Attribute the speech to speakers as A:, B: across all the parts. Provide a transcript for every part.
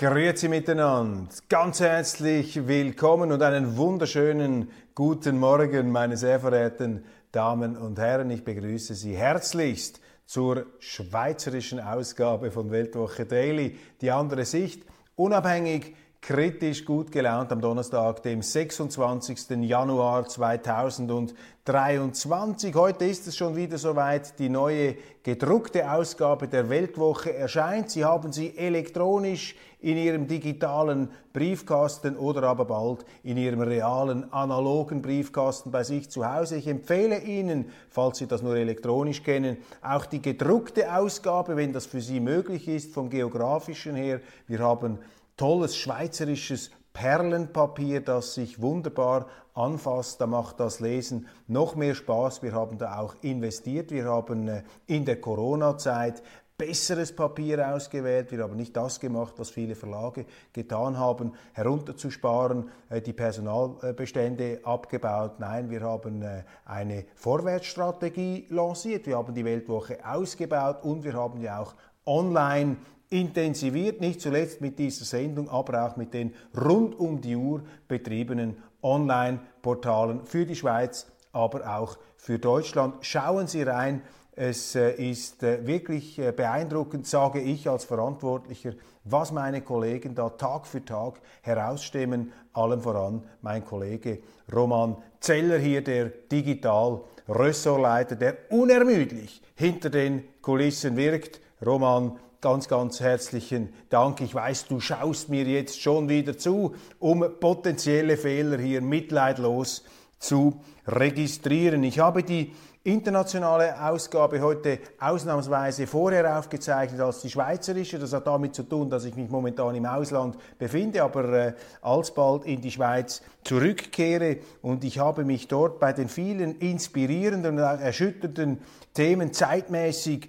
A: Grüezi miteinander, ganz herzlich willkommen und einen wunderschönen guten Morgen, meine sehr verehrten Damen und Herren. Ich begrüße Sie herzlichst zur schweizerischen Ausgabe von Weltwoche Daily. Die andere Sicht, unabhängig, kritisch, gut gelaunt am Donnerstag, dem 26. Januar 2023. Heute ist es schon wieder soweit. Die neue gedruckte Ausgabe der Weltwoche erscheint. Sie haben sie elektronisch in Ihrem digitalen Briefkasten oder aber bald in Ihrem realen analogen Briefkasten bei sich zu Hause. Ich empfehle Ihnen, falls Sie das nur elektronisch kennen, auch die gedruckte Ausgabe, wenn das für Sie möglich ist, vom geografischen her. Wir haben tolles schweizerisches Perlenpapier, das sich wunderbar anfasst. Da macht das Lesen noch mehr Spaß. Wir haben da auch investiert. Wir haben äh, in der Corona-Zeit besseres Papier ausgewählt. Wir haben nicht das gemacht, was viele Verlage getan haben, herunterzusparen, äh, die Personalbestände abgebaut. Nein, wir haben äh, eine Vorwärtsstrategie lanciert. Wir haben die Weltwoche ausgebaut und wir haben ja auch online intensiviert, nicht zuletzt mit dieser Sendung, aber auch mit den rund um die Uhr betriebenen Online-Portalen für die Schweiz, aber auch für Deutschland. Schauen Sie rein, es äh, ist äh, wirklich äh, beeindruckend, sage ich als Verantwortlicher, was meine Kollegen da Tag für Tag herausstimmen. Allem voran mein Kollege Roman Zeller hier, der digital Ressortleiter, der unermüdlich hinter den Kulissen wirkt. Roman, ganz, ganz herzlichen Dank. Ich weiß, du schaust mir jetzt schon wieder zu, um potenzielle Fehler hier mitleidlos zu registrieren. Ich habe die internationale Ausgabe heute ausnahmsweise vorher aufgezeichnet als die schweizerische. Das hat damit zu tun, dass ich mich momentan im Ausland befinde, aber äh, alsbald in die Schweiz zurückkehre. Und ich habe mich dort bei den vielen inspirierenden und erschütternden Themen zeitmäßig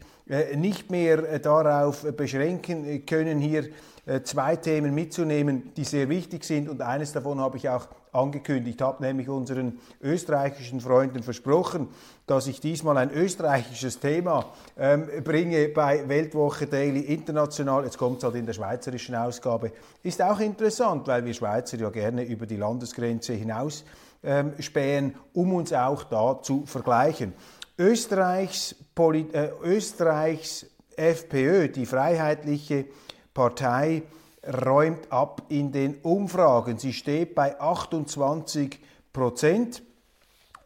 A: nicht mehr äh, darauf beschränken können, hier äh, zwei Themen mitzunehmen, die sehr wichtig sind. Und eines davon habe ich auch angekündigt, habe nämlich unseren österreichischen Freunden versprochen, dass ich diesmal ein österreichisches Thema ähm, bringe bei Weltwoche Daily International. Jetzt kommt es halt in der schweizerischen Ausgabe. Ist auch interessant, weil wir Schweizer ja gerne über die Landesgrenze hinaus ähm, spähen, um uns auch da zu vergleichen. Österreichs, Poli äh, Österreichs FPÖ, die Freiheitliche Partei räumt ab in den Umfragen. Sie steht bei 28 Prozent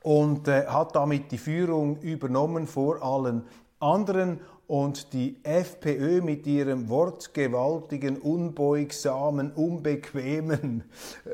A: und äh, hat damit die Führung übernommen vor allen anderen. Und die FPÖ mit ihrem wortgewaltigen, unbeugsamen, unbequemen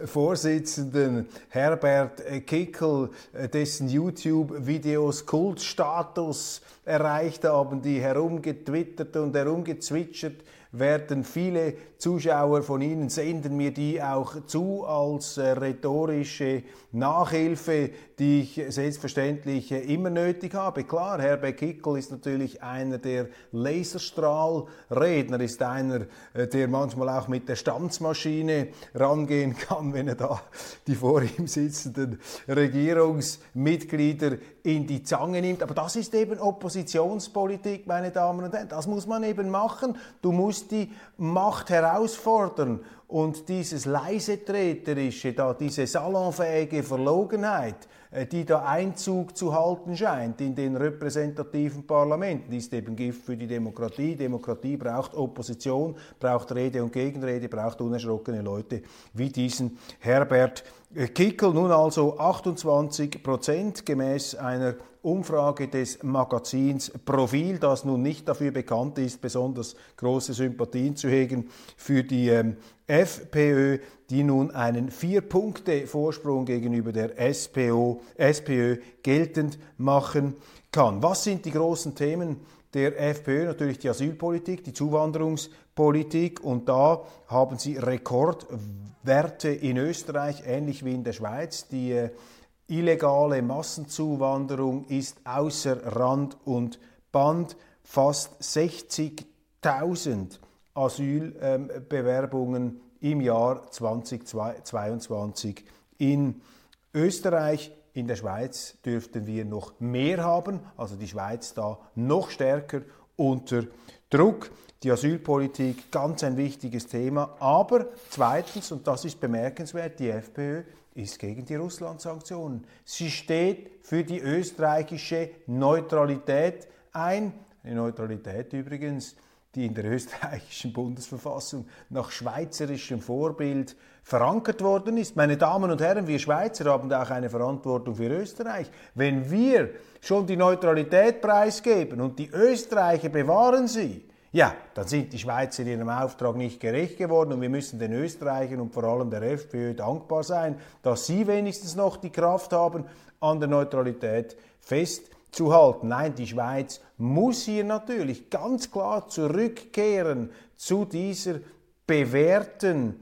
A: Vorsitzenden Herbert Kickel, äh, dessen YouTube-Videos Kultstatus erreicht haben, die herumgetwittert und herumgezwitschert werden viele Zuschauer von Ihnen senden mir die auch zu als äh, rhetorische Nachhilfe, die ich selbstverständlich äh, immer nötig habe. Klar, Herbert Kickel ist natürlich einer der Laserstrahlredner, ist einer, äh, der manchmal auch mit der Stanzmaschine rangehen kann, wenn er da die vor ihm sitzenden Regierungsmitglieder in die Zange nimmt. Aber das ist eben Oppositionspolitik, meine Damen und Herren. Das muss man eben machen. Du musst die Macht herausfordern und dieses leisetreterische, da diese salonfähige Verlogenheit, äh, die da Einzug zu halten scheint in den repräsentativen Parlamenten, ist eben Gift für die Demokratie. Demokratie braucht Opposition, braucht Rede und Gegenrede, braucht unerschrockene Leute wie diesen Herbert Kickel. Nun also 28 Prozent gemäß einer Umfrage des Magazins Profil, das nun nicht dafür bekannt ist, besonders große Sympathien zu hegen für die ähm, FPÖ. die nun einen Vier-Punkte-Vorsprung gegenüber der SPO, SPÖ geltend machen kann. Was sind die großen Themen der FPÖ? Natürlich die Asylpolitik, die Zuwanderungspolitik und da haben sie Rekordwerte in Österreich, ähnlich wie in der Schweiz. Die äh, illegale Massenzuwanderung ist außer Rand und Band. Fast 60.000 Asylbewerbungen im Jahr 2022 in Österreich. In der Schweiz dürften wir noch mehr haben, also die Schweiz da noch stärker unter Druck. Die Asylpolitik, ganz ein wichtiges Thema. Aber zweitens, und das ist bemerkenswert, die FPÖ ist gegen die Russland-Sanktionen. Sie steht für die österreichische Neutralität ein. Eine Neutralität übrigens, die in der österreichischen Bundesverfassung nach schweizerischem Vorbild verankert worden ist. Meine Damen und Herren, wir Schweizer haben da auch eine Verantwortung für Österreich. Wenn wir schon die Neutralität preisgeben und die Österreicher bewahren sie, ja, dann sind die Schweizer ihrem Auftrag nicht gerecht geworden und wir müssen den Österreichern und vor allem der FPÖ dankbar sein, dass sie wenigstens noch die Kraft haben, an der Neutralität festzuhalten. Nein, die Schweiz muss hier natürlich ganz klar zurückkehren zu dieser bewährten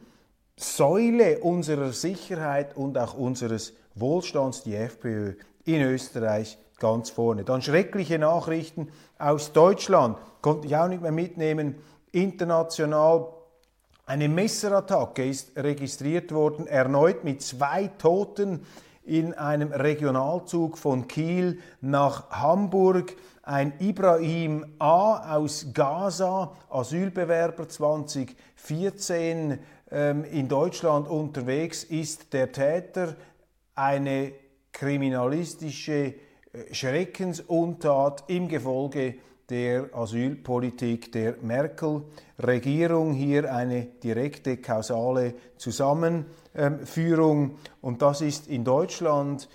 A: Säule unserer Sicherheit und auch unseres Wohlstands, die FPÖ in Österreich ganz vorne. Dann schreckliche Nachrichten aus Deutschland, konnte ich auch nicht mehr mitnehmen. International eine Messerattacke ist registriert worden, erneut mit zwei Toten in einem Regionalzug von Kiel nach Hamburg. Ein Ibrahim A. aus Gaza, Asylbewerber 2014 ähm, in Deutschland unterwegs, ist der Täter. Eine kriminalistische Schreckensuntat im Gefolge der Asylpolitik der Merkel-Regierung. Hier eine direkte kausale Zusammenführung. Und das ist in Deutschland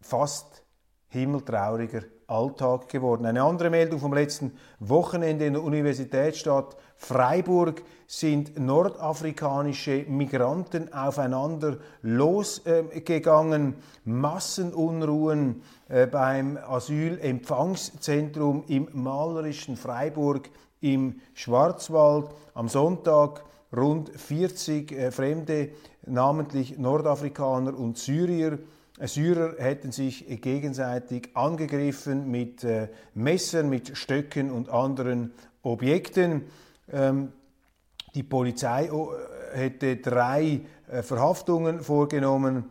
A: fast himmeltrauriger Alltag geworden. Eine andere Meldung vom letzten Wochenende in der Universitätsstadt Freiburg sind nordafrikanische Migranten aufeinander losgegangen. Massenunruhen äh, beim Asylempfangszentrum im malerischen Freiburg im Schwarzwald. Am Sonntag rund 40 äh, Fremde, namentlich Nordafrikaner und Syrier, Syrer hätten sich gegenseitig angegriffen mit äh, Messern, mit Stöcken und anderen Objekten. Ähm, die Polizei äh, hätte drei äh, Verhaftungen vorgenommen,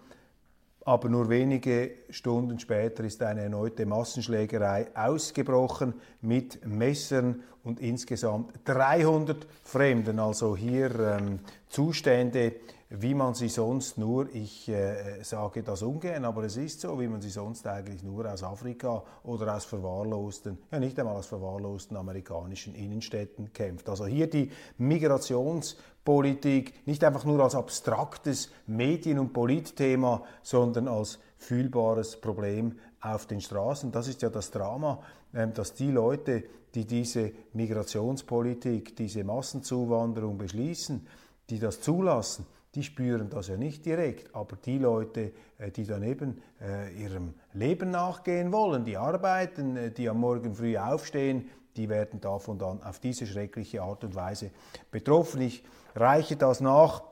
A: aber nur wenige Stunden später ist eine erneute Massenschlägerei ausgebrochen mit Messern und insgesamt 300 Fremden. Also hier ähm, Zustände, wie man sie sonst nur, ich äh, sage das ungern, aber es ist so, wie man sie sonst eigentlich nur aus Afrika oder aus verwahrlosten, ja nicht einmal aus verwahrlosten amerikanischen Innenstädten kämpft. Also hier die Migrationspolitik nicht einfach nur als abstraktes Medien- und Politthema, sondern als fühlbares Problem auf den Straßen. Das ist ja das Drama, äh, dass die Leute, die diese Migrationspolitik, diese Massenzuwanderung beschließen, die das zulassen, die spüren das ja nicht direkt, aber die Leute, äh, die daneben äh, ihrem Leben nachgehen wollen, die arbeiten, äh, die am Morgen früh aufstehen, die werden davon dann auf diese schreckliche Art und Weise betroffen. Ich reiche das nach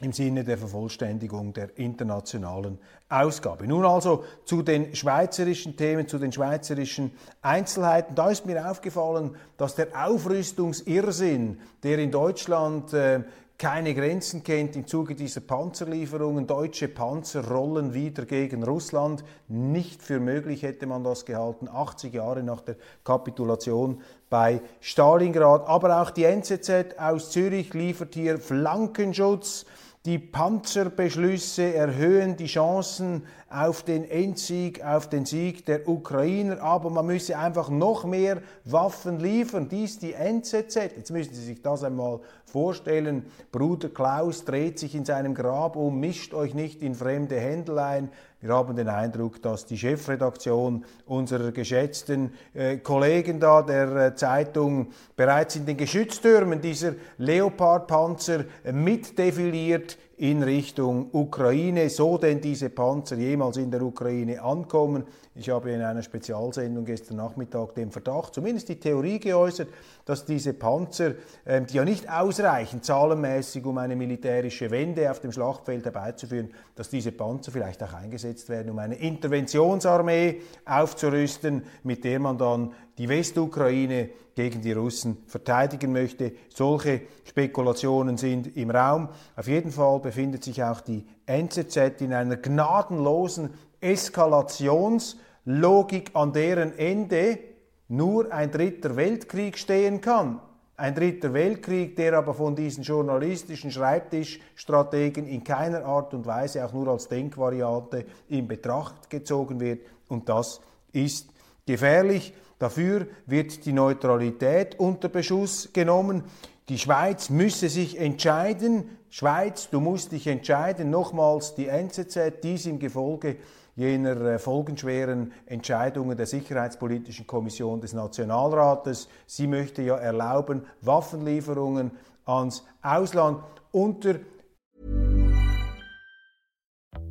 A: im Sinne der Vervollständigung der internationalen Ausgabe. Nun also zu den schweizerischen Themen, zu den schweizerischen Einzelheiten. Da ist mir aufgefallen, dass der Aufrüstungsirrsinn, der in Deutschland äh, keine Grenzen kennt im Zuge dieser Panzerlieferungen. Deutsche Panzer rollen wieder gegen Russland. Nicht für möglich hätte man das gehalten, 80 Jahre nach der Kapitulation bei Stalingrad. Aber auch die NZZ aus Zürich liefert hier Flankenschutz die Panzerbeschlüsse erhöhen die Chancen auf den Endsieg, auf den Sieg der Ukrainer, aber man müsse einfach noch mehr Waffen liefern. Dies die NZZ. Jetzt müssen Sie sich das einmal vorstellen. Bruder Klaus dreht sich in seinem Grab um, mischt euch nicht in fremde Händel ein. Wir haben den Eindruck, dass die Chefredaktion unserer geschätzten äh, Kollegen da der äh, Zeitung bereits in den Geschütztürmen dieser Leopardpanzer äh, mitdefiliert in Richtung Ukraine, so denn diese Panzer jemals in der Ukraine ankommen. Ich habe in einer Spezialsendung gestern Nachmittag den Verdacht, zumindest die Theorie geäußert, dass diese Panzer, ähm, die ja nicht ausreichen zahlenmäßig, um eine militärische Wende auf dem Schlachtfeld herbeizuführen, dass diese Panzer vielleicht auch eingesetzt werden, um eine Interventionsarmee aufzurüsten, mit der man dann die Westukraine gegen die Russen verteidigen möchte. Solche Spekulationen sind im Raum. Auf jeden Fall befindet sich auch die NZZ in einer gnadenlosen Eskalationslogik, an deren Ende nur ein dritter Weltkrieg stehen kann. Ein dritter Weltkrieg, der aber von diesen journalistischen Schreibtischstrategen in keiner Art und Weise auch nur als Denkvariante in Betracht gezogen wird. Und das ist gefährlich. Dafür wird die Neutralität unter Beschuss genommen. Die Schweiz müsse sich entscheiden. Schweiz, du musst dich entscheiden. Nochmals die NZZ, dies im Gefolge jener äh, folgenschweren Entscheidungen der Sicherheitspolitischen Kommission des Nationalrates. Sie möchte ja erlauben, Waffenlieferungen ans Ausland unter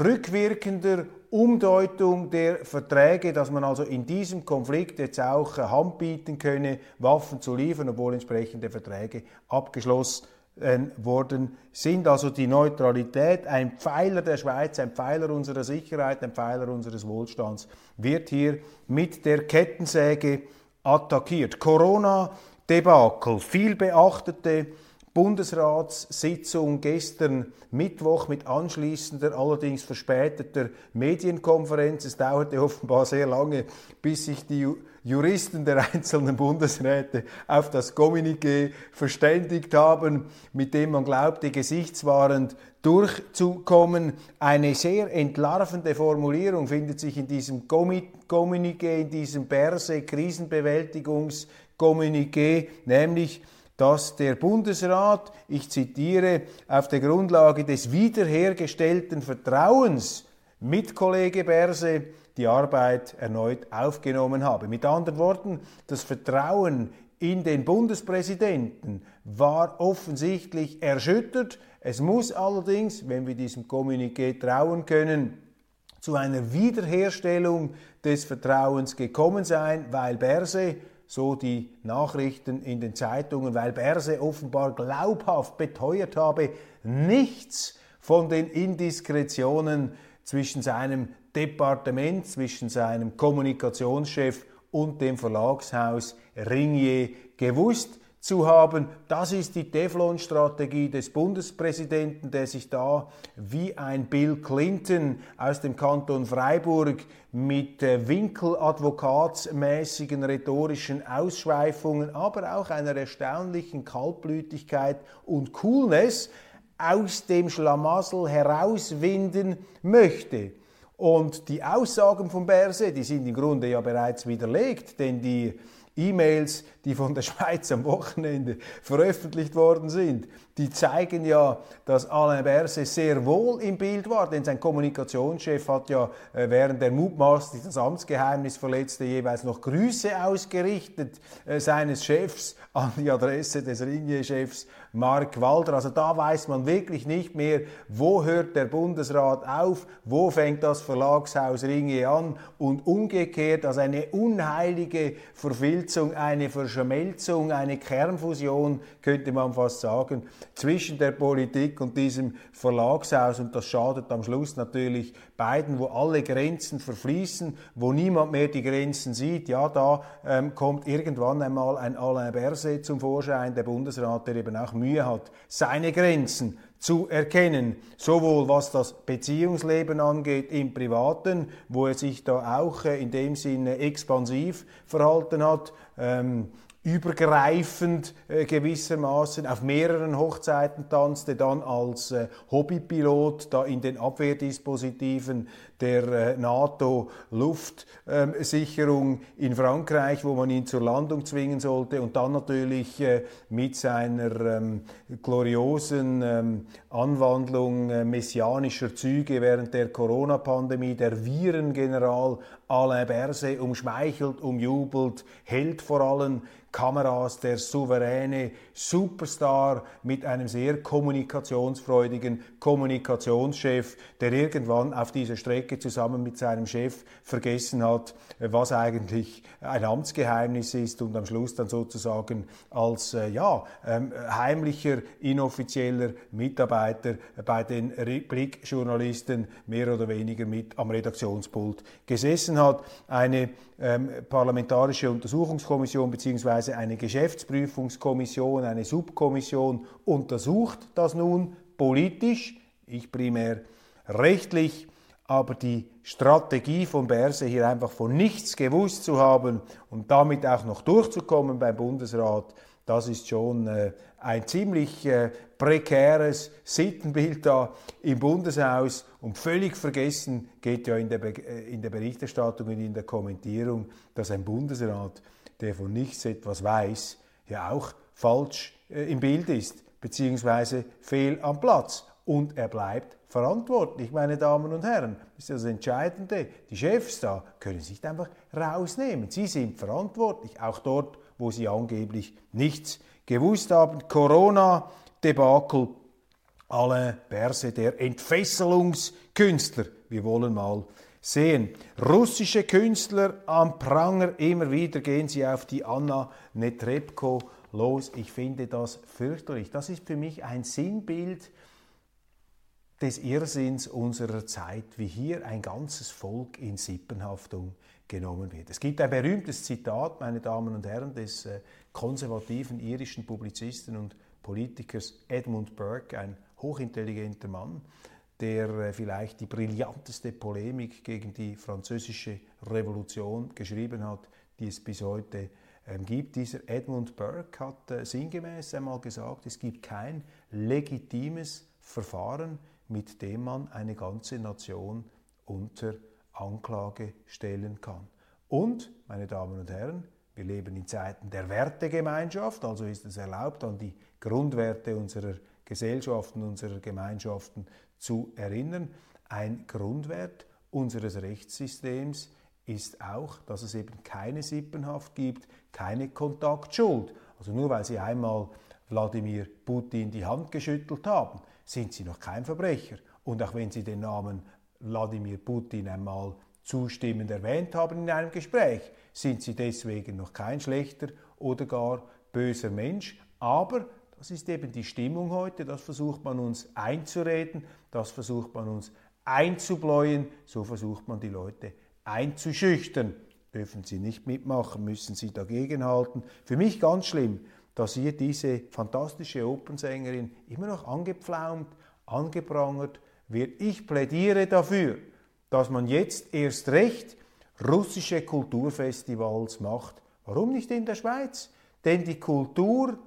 A: Rückwirkender Umdeutung der Verträge, dass man also in diesem Konflikt jetzt auch Hand bieten könne, Waffen zu liefern, obwohl entsprechende Verträge abgeschlossen worden sind. Also die Neutralität, ein Pfeiler der Schweiz, ein Pfeiler unserer Sicherheit, ein Pfeiler unseres Wohlstands, wird hier mit der Kettensäge attackiert. Corona-Debakel, viel beachtete Bundesratssitzung gestern Mittwoch mit anschließender, allerdings verspäteter Medienkonferenz. Es dauerte offenbar sehr lange, bis sich die Juristen der einzelnen Bundesräte auf das Kommuniqué verständigt haben, mit dem man glaubte, gesichtswahrend durchzukommen. Eine sehr entlarvende Formulierung findet sich in diesem Kommuniqué, in diesem Berse Krisenbewältigungskommuniqué, nämlich dass der Bundesrat, ich zitiere, auf der Grundlage des wiederhergestellten Vertrauens mit Kollege Berse die Arbeit erneut aufgenommen habe. Mit anderen Worten, das Vertrauen in den Bundespräsidenten war offensichtlich erschüttert. Es muss allerdings, wenn wir diesem Kommuniqué trauen können, zu einer Wiederherstellung des Vertrauens gekommen sein, weil Berse so die Nachrichten in den Zeitungen, weil Berse offenbar glaubhaft beteuert habe, nichts von den Indiskretionen zwischen seinem Departement, zwischen seinem Kommunikationschef und dem Verlagshaus Ringier gewusst zu haben. Das ist die Teflon-Strategie des Bundespräsidenten, der sich da wie ein Bill Clinton aus dem Kanton Freiburg mit äh, winkeladvokatsmäßigen rhetorischen Ausschweifungen, aber auch einer erstaunlichen Kaltblütigkeit und Coolness aus dem Schlamassel herauswinden möchte. Und die Aussagen von Berse, die sind im Grunde ja bereits widerlegt, denn die E-Mails, die von der Schweiz am Wochenende veröffentlicht worden sind, die zeigen ja, dass Alain Berset sehr wohl im Bild war, denn sein Kommunikationschef hat ja äh, während der mutmaßlich das Amtsgeheimnis verletzte jeweils noch Grüße ausgerichtet äh, seines Chefs an die Adresse des Ringier-Chefs Mark Walder. Also da weiß man wirklich nicht mehr, wo hört der Bundesrat auf, wo fängt das Verlagshaus Ringier an und umgekehrt, also eine unheilige Verfilzung, eine Verschmelzung, eine Kernfusion, könnte man fast sagen, zwischen der Politik und diesem Verlagshaus und das schadet am Schluss natürlich beiden, wo alle Grenzen verfließen, wo niemand mehr die Grenzen sieht. Ja, da ähm, kommt irgendwann einmal ein Alain Berset zum Vorschein, der Bundesrat, der eben auch Mühe hat, seine Grenzen zu erkennen, sowohl was das Beziehungsleben angeht im Privaten, wo er sich da auch äh, in dem Sinne expansiv verhalten hat, ähm, übergreifend äh, gewissermaßen auf mehreren Hochzeiten tanzte, dann als äh, Hobbypilot da in den Abwehrdispositiven der äh, NATO-Luftsicherung in Frankreich, wo man ihn zur Landung zwingen sollte und dann natürlich äh, mit seiner ähm, gloriosen ähm, Anwandlung äh, messianischer Züge während der Corona-Pandemie, der Virengeneral Alain Berset umschmeichelt, umjubelt, hält vor allen Kameras, der souveräne Superstar mit einem sehr kommunikationsfreudigen Kommunikationschef, der irgendwann auf dieser Strecke zusammen mit seinem Chef vergessen hat, was eigentlich ein Amtsgeheimnis ist und am Schluss dann sozusagen als äh, ja, ähm, heimlicher, inoffizieller Mitarbeiter bei den Blickjournalisten mehr oder weniger mit am Redaktionspult gesessen hat. Eine ähm, parlamentarische Untersuchungskommission bzw. eine Geschäftsprüfungskommission, eine Subkommission untersucht das nun politisch, ich primär rechtlich, aber die Strategie von Berse hier einfach von nichts gewusst zu haben und damit auch noch durchzukommen beim Bundesrat, das ist schon äh, ein ziemlich äh, prekäres Sittenbild da im Bundeshaus und völlig vergessen geht ja in der, Be äh, in der Berichterstattung und in der Kommentierung, dass ein Bundesrat, der von nichts etwas weiß, ja auch falsch im Bild ist, beziehungsweise fehl am Platz. Und er bleibt verantwortlich, meine Damen und Herren. Das ist das Entscheidende. Die Chefs da können sich einfach rausnehmen. Sie sind verantwortlich, auch dort, wo sie angeblich nichts gewusst haben. Corona-Debakel, alle Berse der Entfesselungskünstler. Wir wollen mal sehen. Russische Künstler am Pranger, immer wieder gehen sie auf die Anna Netrebko los. Ich finde das fürchterlich. Das ist für mich ein Sinnbild des Irrsinns unserer Zeit, wie hier ein ganzes Volk in Sippenhaftung genommen wird. Es gibt ein berühmtes Zitat, meine Damen und Herren, des äh, konservativen irischen Publizisten und Politikers Edmund Burke, ein hochintelligenter Mann, der äh, vielleicht die brillanteste Polemik gegen die französische Revolution geschrieben hat, die es bis heute ähm, gibt. Dieser Edmund Burke hat äh, sinngemäß einmal gesagt, es gibt kein legitimes Verfahren, mit dem man eine ganze Nation unter Anklage stellen kann. Und, meine Damen und Herren, wir leben in Zeiten der Wertegemeinschaft, also ist es erlaubt, an die Grundwerte unserer Gesellschaften, unserer Gemeinschaften zu erinnern. Ein Grundwert unseres Rechtssystems ist auch, dass es eben keine Sippenhaft gibt, keine Kontaktschuld. Also nur weil Sie einmal Wladimir Putin die Hand geschüttelt haben, sind Sie noch kein Verbrecher. Und auch wenn Sie den Namen Wladimir Putin einmal zustimmend erwähnt haben in einem Gespräch, sind Sie deswegen noch kein schlechter oder gar böser Mensch. Aber das ist eben die Stimmung heute, das versucht man uns einzureden, das versucht man uns einzubläuen, so versucht man die Leute einzuschüchtern. Dürfen sie nicht mitmachen, müssen sie dagegenhalten. Für mich ganz schlimm, dass hier diese fantastische Opernsängerin immer noch angepflaumt, angeprangert wird. Ich plädiere dafür, dass man jetzt erst recht russische Kulturfestivals macht. Warum nicht in der Schweiz? Denn die Kultur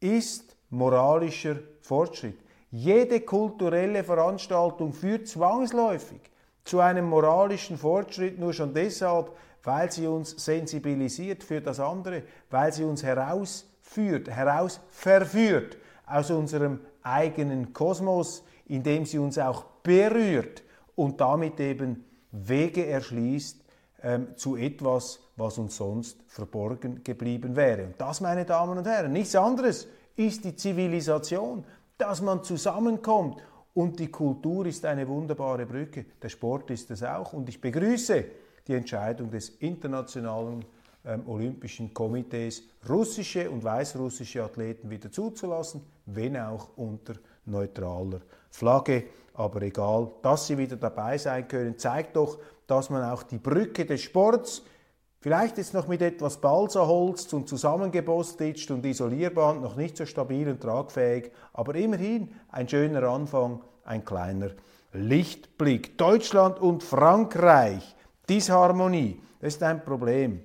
A: ist moralischer Fortschritt. Jede kulturelle Veranstaltung führt zwangsläufig zu einem moralischen Fortschritt, nur schon deshalb, weil sie uns sensibilisiert für das andere, weil sie uns herausführt, herausverführt aus unserem eigenen Kosmos, indem sie uns auch berührt und damit eben Wege erschließt ähm, zu etwas, was uns sonst verborgen geblieben wäre. Und das, meine Damen und Herren, nichts anderes ist die Zivilisation, dass man zusammenkommt. Und die Kultur ist eine wunderbare Brücke. Der Sport ist es auch. Und ich begrüße die Entscheidung des Internationalen Olympischen Komitees, russische und weißrussische Athleten wieder zuzulassen, wenn auch unter neutraler Flagge. Aber egal, dass sie wieder dabei sein können, zeigt doch, dass man auch die Brücke des Sports, vielleicht jetzt noch mit etwas Balsaholz und zusammengebostitcht und Isolierband, noch nicht so stabil und tragfähig, aber immerhin ein schöner Anfang, ein kleiner Lichtblick. Deutschland und Frankreich, Disharmonie, das ist ein Problem.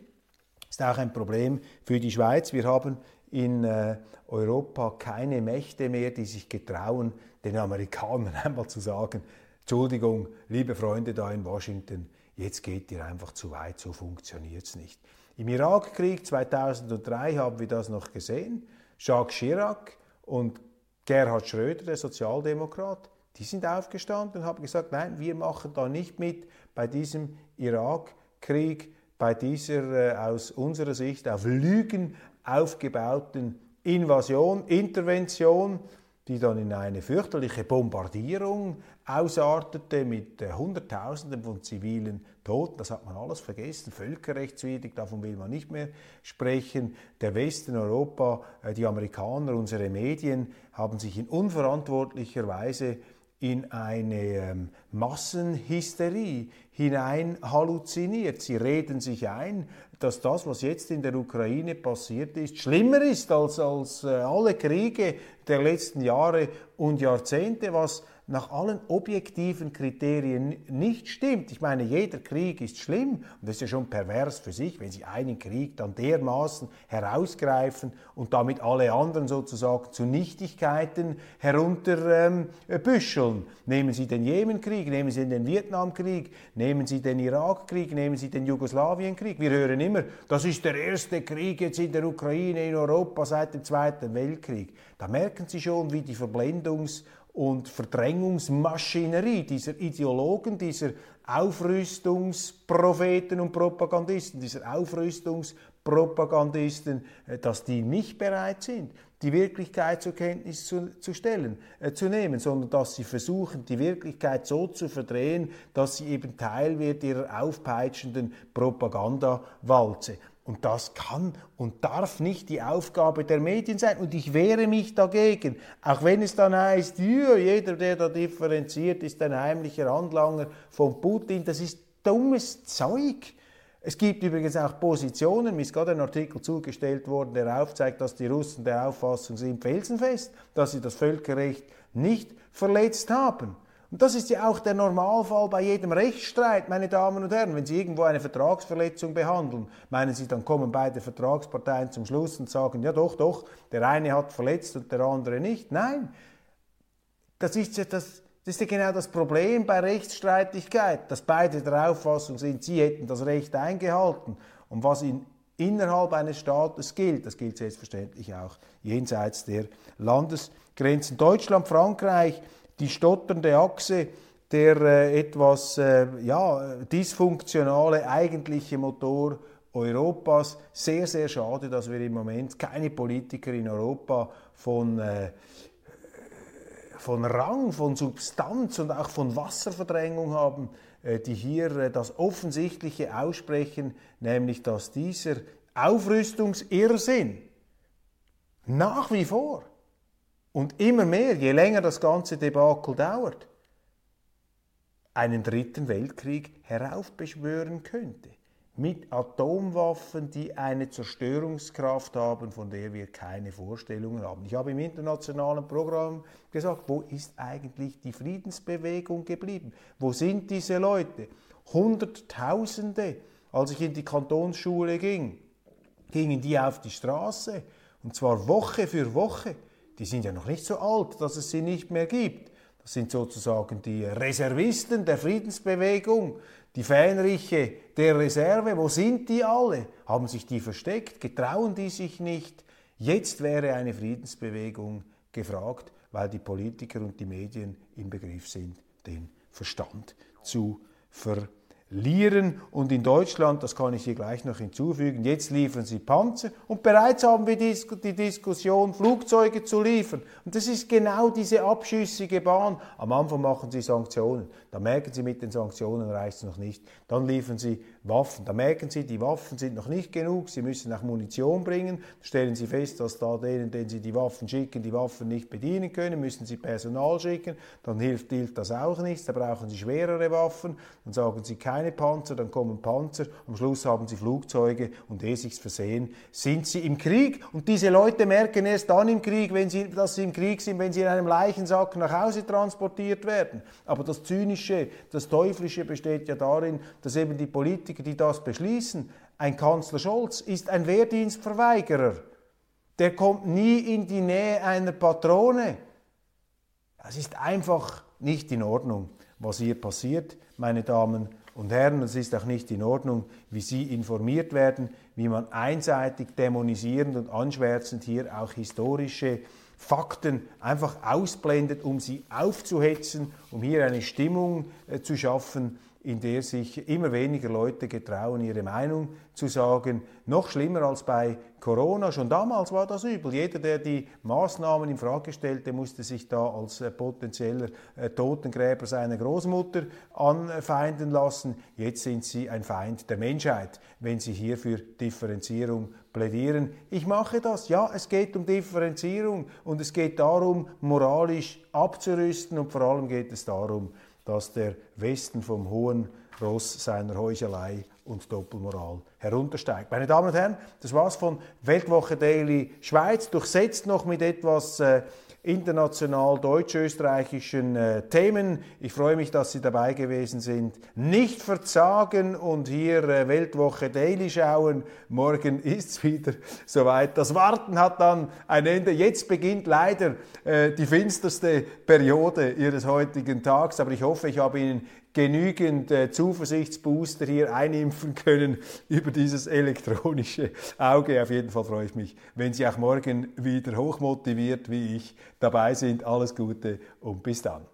A: Ist auch ein Problem für die Schweiz. Wir haben in äh, Europa keine Mächte mehr, die sich getrauen, den Amerikanern einmal zu sagen, Entschuldigung, liebe Freunde da in Washington, jetzt geht ihr einfach zu weit, so funktioniert es nicht. Im Irakkrieg 2003 haben wir das noch gesehen. Jacques Chirac und Gerhard Schröder, der Sozialdemokrat, die sind aufgestanden und haben gesagt, nein, wir machen da nicht mit bei diesem Irakkrieg, bei dieser äh, aus unserer Sicht auf Lügen aufgebauten Invasion, Intervention die dann in eine fürchterliche Bombardierung ausartete mit äh, Hunderttausenden von zivilen Toten. Das hat man alles vergessen. Völkerrechtswidrig, davon will man nicht mehr sprechen. Der Westen, Europa, äh, die Amerikaner, unsere Medien haben sich in unverantwortlicher Weise in eine ähm, Massenhysterie hinein halluziniert. Sie reden sich ein, dass das, was jetzt in der Ukraine passiert ist, schlimmer ist als, als äh, alle Kriege der letzten Jahre und Jahrzehnte, was nach allen objektiven Kriterien nicht stimmt. Ich meine, jeder Krieg ist schlimm und das ist ja schon pervers für sich, wenn Sie einen Krieg dann dermaßen herausgreifen und damit alle anderen sozusagen zu Nichtigkeiten herunterbüscheln. Ähm, nehmen Sie den Jemenkrieg, nehmen Sie den Vietnamkrieg, nehmen Sie den Irakkrieg, nehmen Sie den Jugoslawienkrieg. Wir hören immer, das ist der erste Krieg jetzt in der Ukraine, in Europa seit dem Zweiten Weltkrieg. Da merken Sie schon, wie die Verblendungs- und Verdrängungsmaschinerie dieser Ideologen, dieser Aufrüstungspropheten und Propagandisten, dieser Aufrüstungspropagandisten, äh, dass die nicht bereit sind, die Wirklichkeit zur Kenntnis zu, zu stellen, äh, zu nehmen, sondern dass sie versuchen, die Wirklichkeit so zu verdrehen, dass sie eben Teil wird ihrer aufpeitschenden Propagandawalze. Und das kann und darf nicht die Aufgabe der Medien sein. Und ich wehre mich dagegen. Auch wenn es dann heißt, jeder, der da differenziert, ist ein heimlicher Handlanger von Putin. Das ist dummes Zeug. Es gibt übrigens auch Positionen, mir ist gerade ein Artikel zugestellt worden, der aufzeigt, dass die Russen der Auffassung sind felsenfest, dass sie das Völkerrecht nicht verletzt haben. Und das ist ja auch der Normalfall bei jedem Rechtsstreit, meine Damen und Herren. Wenn Sie irgendwo eine Vertragsverletzung behandeln, meinen Sie, dann kommen beide Vertragsparteien zum Schluss und sagen, ja doch, doch, der eine hat verletzt und der andere nicht. Nein, das ist ja das, das ist ja genau das Problem bei Rechtsstreitigkeit, dass beide der Auffassung sind, sie hätten das Recht eingehalten. Und was in, innerhalb eines Staates gilt, das gilt selbstverständlich auch jenseits der Landesgrenzen. Deutschland, Frankreich, die stotternde Achse, der äh, etwas äh, ja, dysfunktionale eigentliche Motor Europas. Sehr, sehr schade, dass wir im Moment keine Politiker in Europa von, äh, von Rang, von Substanz und auch von Wasserverdrängung haben, äh, die hier äh, das Offensichtliche aussprechen, nämlich dass dieser Aufrüstungsirrsinn nach wie vor und immer mehr, je länger das ganze Debakel dauert, einen dritten Weltkrieg heraufbeschwören könnte. Mit Atomwaffen, die eine Zerstörungskraft haben, von der wir keine Vorstellungen haben. Ich habe im internationalen Programm gesagt, wo ist eigentlich die Friedensbewegung geblieben? Wo sind diese Leute? Hunderttausende, als ich in die Kantonsschule ging, gingen die auf die Straße. Und zwar Woche für Woche die sind ja noch nicht so alt, dass es sie nicht mehr gibt. Das sind sozusagen die Reservisten der Friedensbewegung, die Fähnriche der Reserve. Wo sind die alle? Haben sich die versteckt? Getrauen die sich nicht? Jetzt wäre eine Friedensbewegung gefragt, weil die Politiker und die Medien im Begriff sind, den Verstand zu verlieren lieren. Und in Deutschland, das kann ich hier gleich noch hinzufügen, jetzt liefern sie Panzer und bereits haben wir die, Diskussion, Flugzeuge zu liefern. Und das ist genau diese abschüssige Bahn. Am Anfang machen sie Sanktionen. Da merken sie, mit den Sanktionen reicht es noch nicht. Dann liefern sie Waffen. Da merken sie, die Waffen sind noch nicht genug. Sie müssen auch Munition bringen. Stellen sie fest, dass da denen, denen sie die Waffen schicken, die Waffen nicht bedienen können, müssen sie Personal schicken. Dann hilft, hilft das auch nichts. Da brauchen sie schwerere Waffen. Dann sagen sie kein keine Panzer, dann kommen Panzer, am Schluss haben sie Flugzeuge und ehe sich's versehen, sind sie im Krieg. Und diese Leute merken erst dann im Krieg, wenn sie, dass sie im Krieg sind, wenn sie in einem Leichensack nach Hause transportiert werden. Aber das Zynische, das Teuflische besteht ja darin, dass eben die Politiker, die das beschließen, ein Kanzler Scholz ist ein Wehrdienstverweigerer. Der kommt nie in die Nähe einer Patrone. Das ist einfach nicht in Ordnung, was hier passiert, meine Damen und Herren, es ist auch nicht in Ordnung, wie Sie informiert werden, wie man einseitig dämonisierend und anschwärzend hier auch historische Fakten einfach ausblendet, um sie aufzuhetzen, um hier eine Stimmung äh, zu schaffen, in der sich immer weniger Leute getrauen, ihre Meinung zu sagen. Noch schlimmer als bei Corona. Schon damals war das übel. Jeder, der die Maßnahmen in Frage stellte, musste sich da als äh, potenzieller äh, Totengräber seiner Großmutter anfeinden lassen. Jetzt sind sie ein Feind der Menschheit, wenn sie hier für Differenzierung plädieren. Ich mache das. Ja, es geht um Differenzierung und es geht darum, moralisch abzurüsten und vor allem geht es darum, dass der Westen vom hohen Ross seiner Heuchelei und Doppelmoral heruntersteigt. Meine Damen und Herren, das war's von Weltwoche Daily Schweiz, durchsetzt noch mit etwas äh, international deutsch-österreichischen äh, Themen. Ich freue mich, dass Sie dabei gewesen sind. Nicht verzagen und hier äh, Weltwoche Daily schauen. Morgen ist's wieder soweit. Das Warten hat dann ein Ende. Jetzt beginnt leider äh, die finsterste Periode Ihres heutigen Tags, aber ich hoffe, ich habe Ihnen genügend äh, Zuversichtsbooster hier einimpfen können über dieses elektronische Auge. Auf jeden Fall freue ich mich, wenn Sie auch morgen wieder hochmotiviert wie ich dabei sind. Alles Gute und bis dann.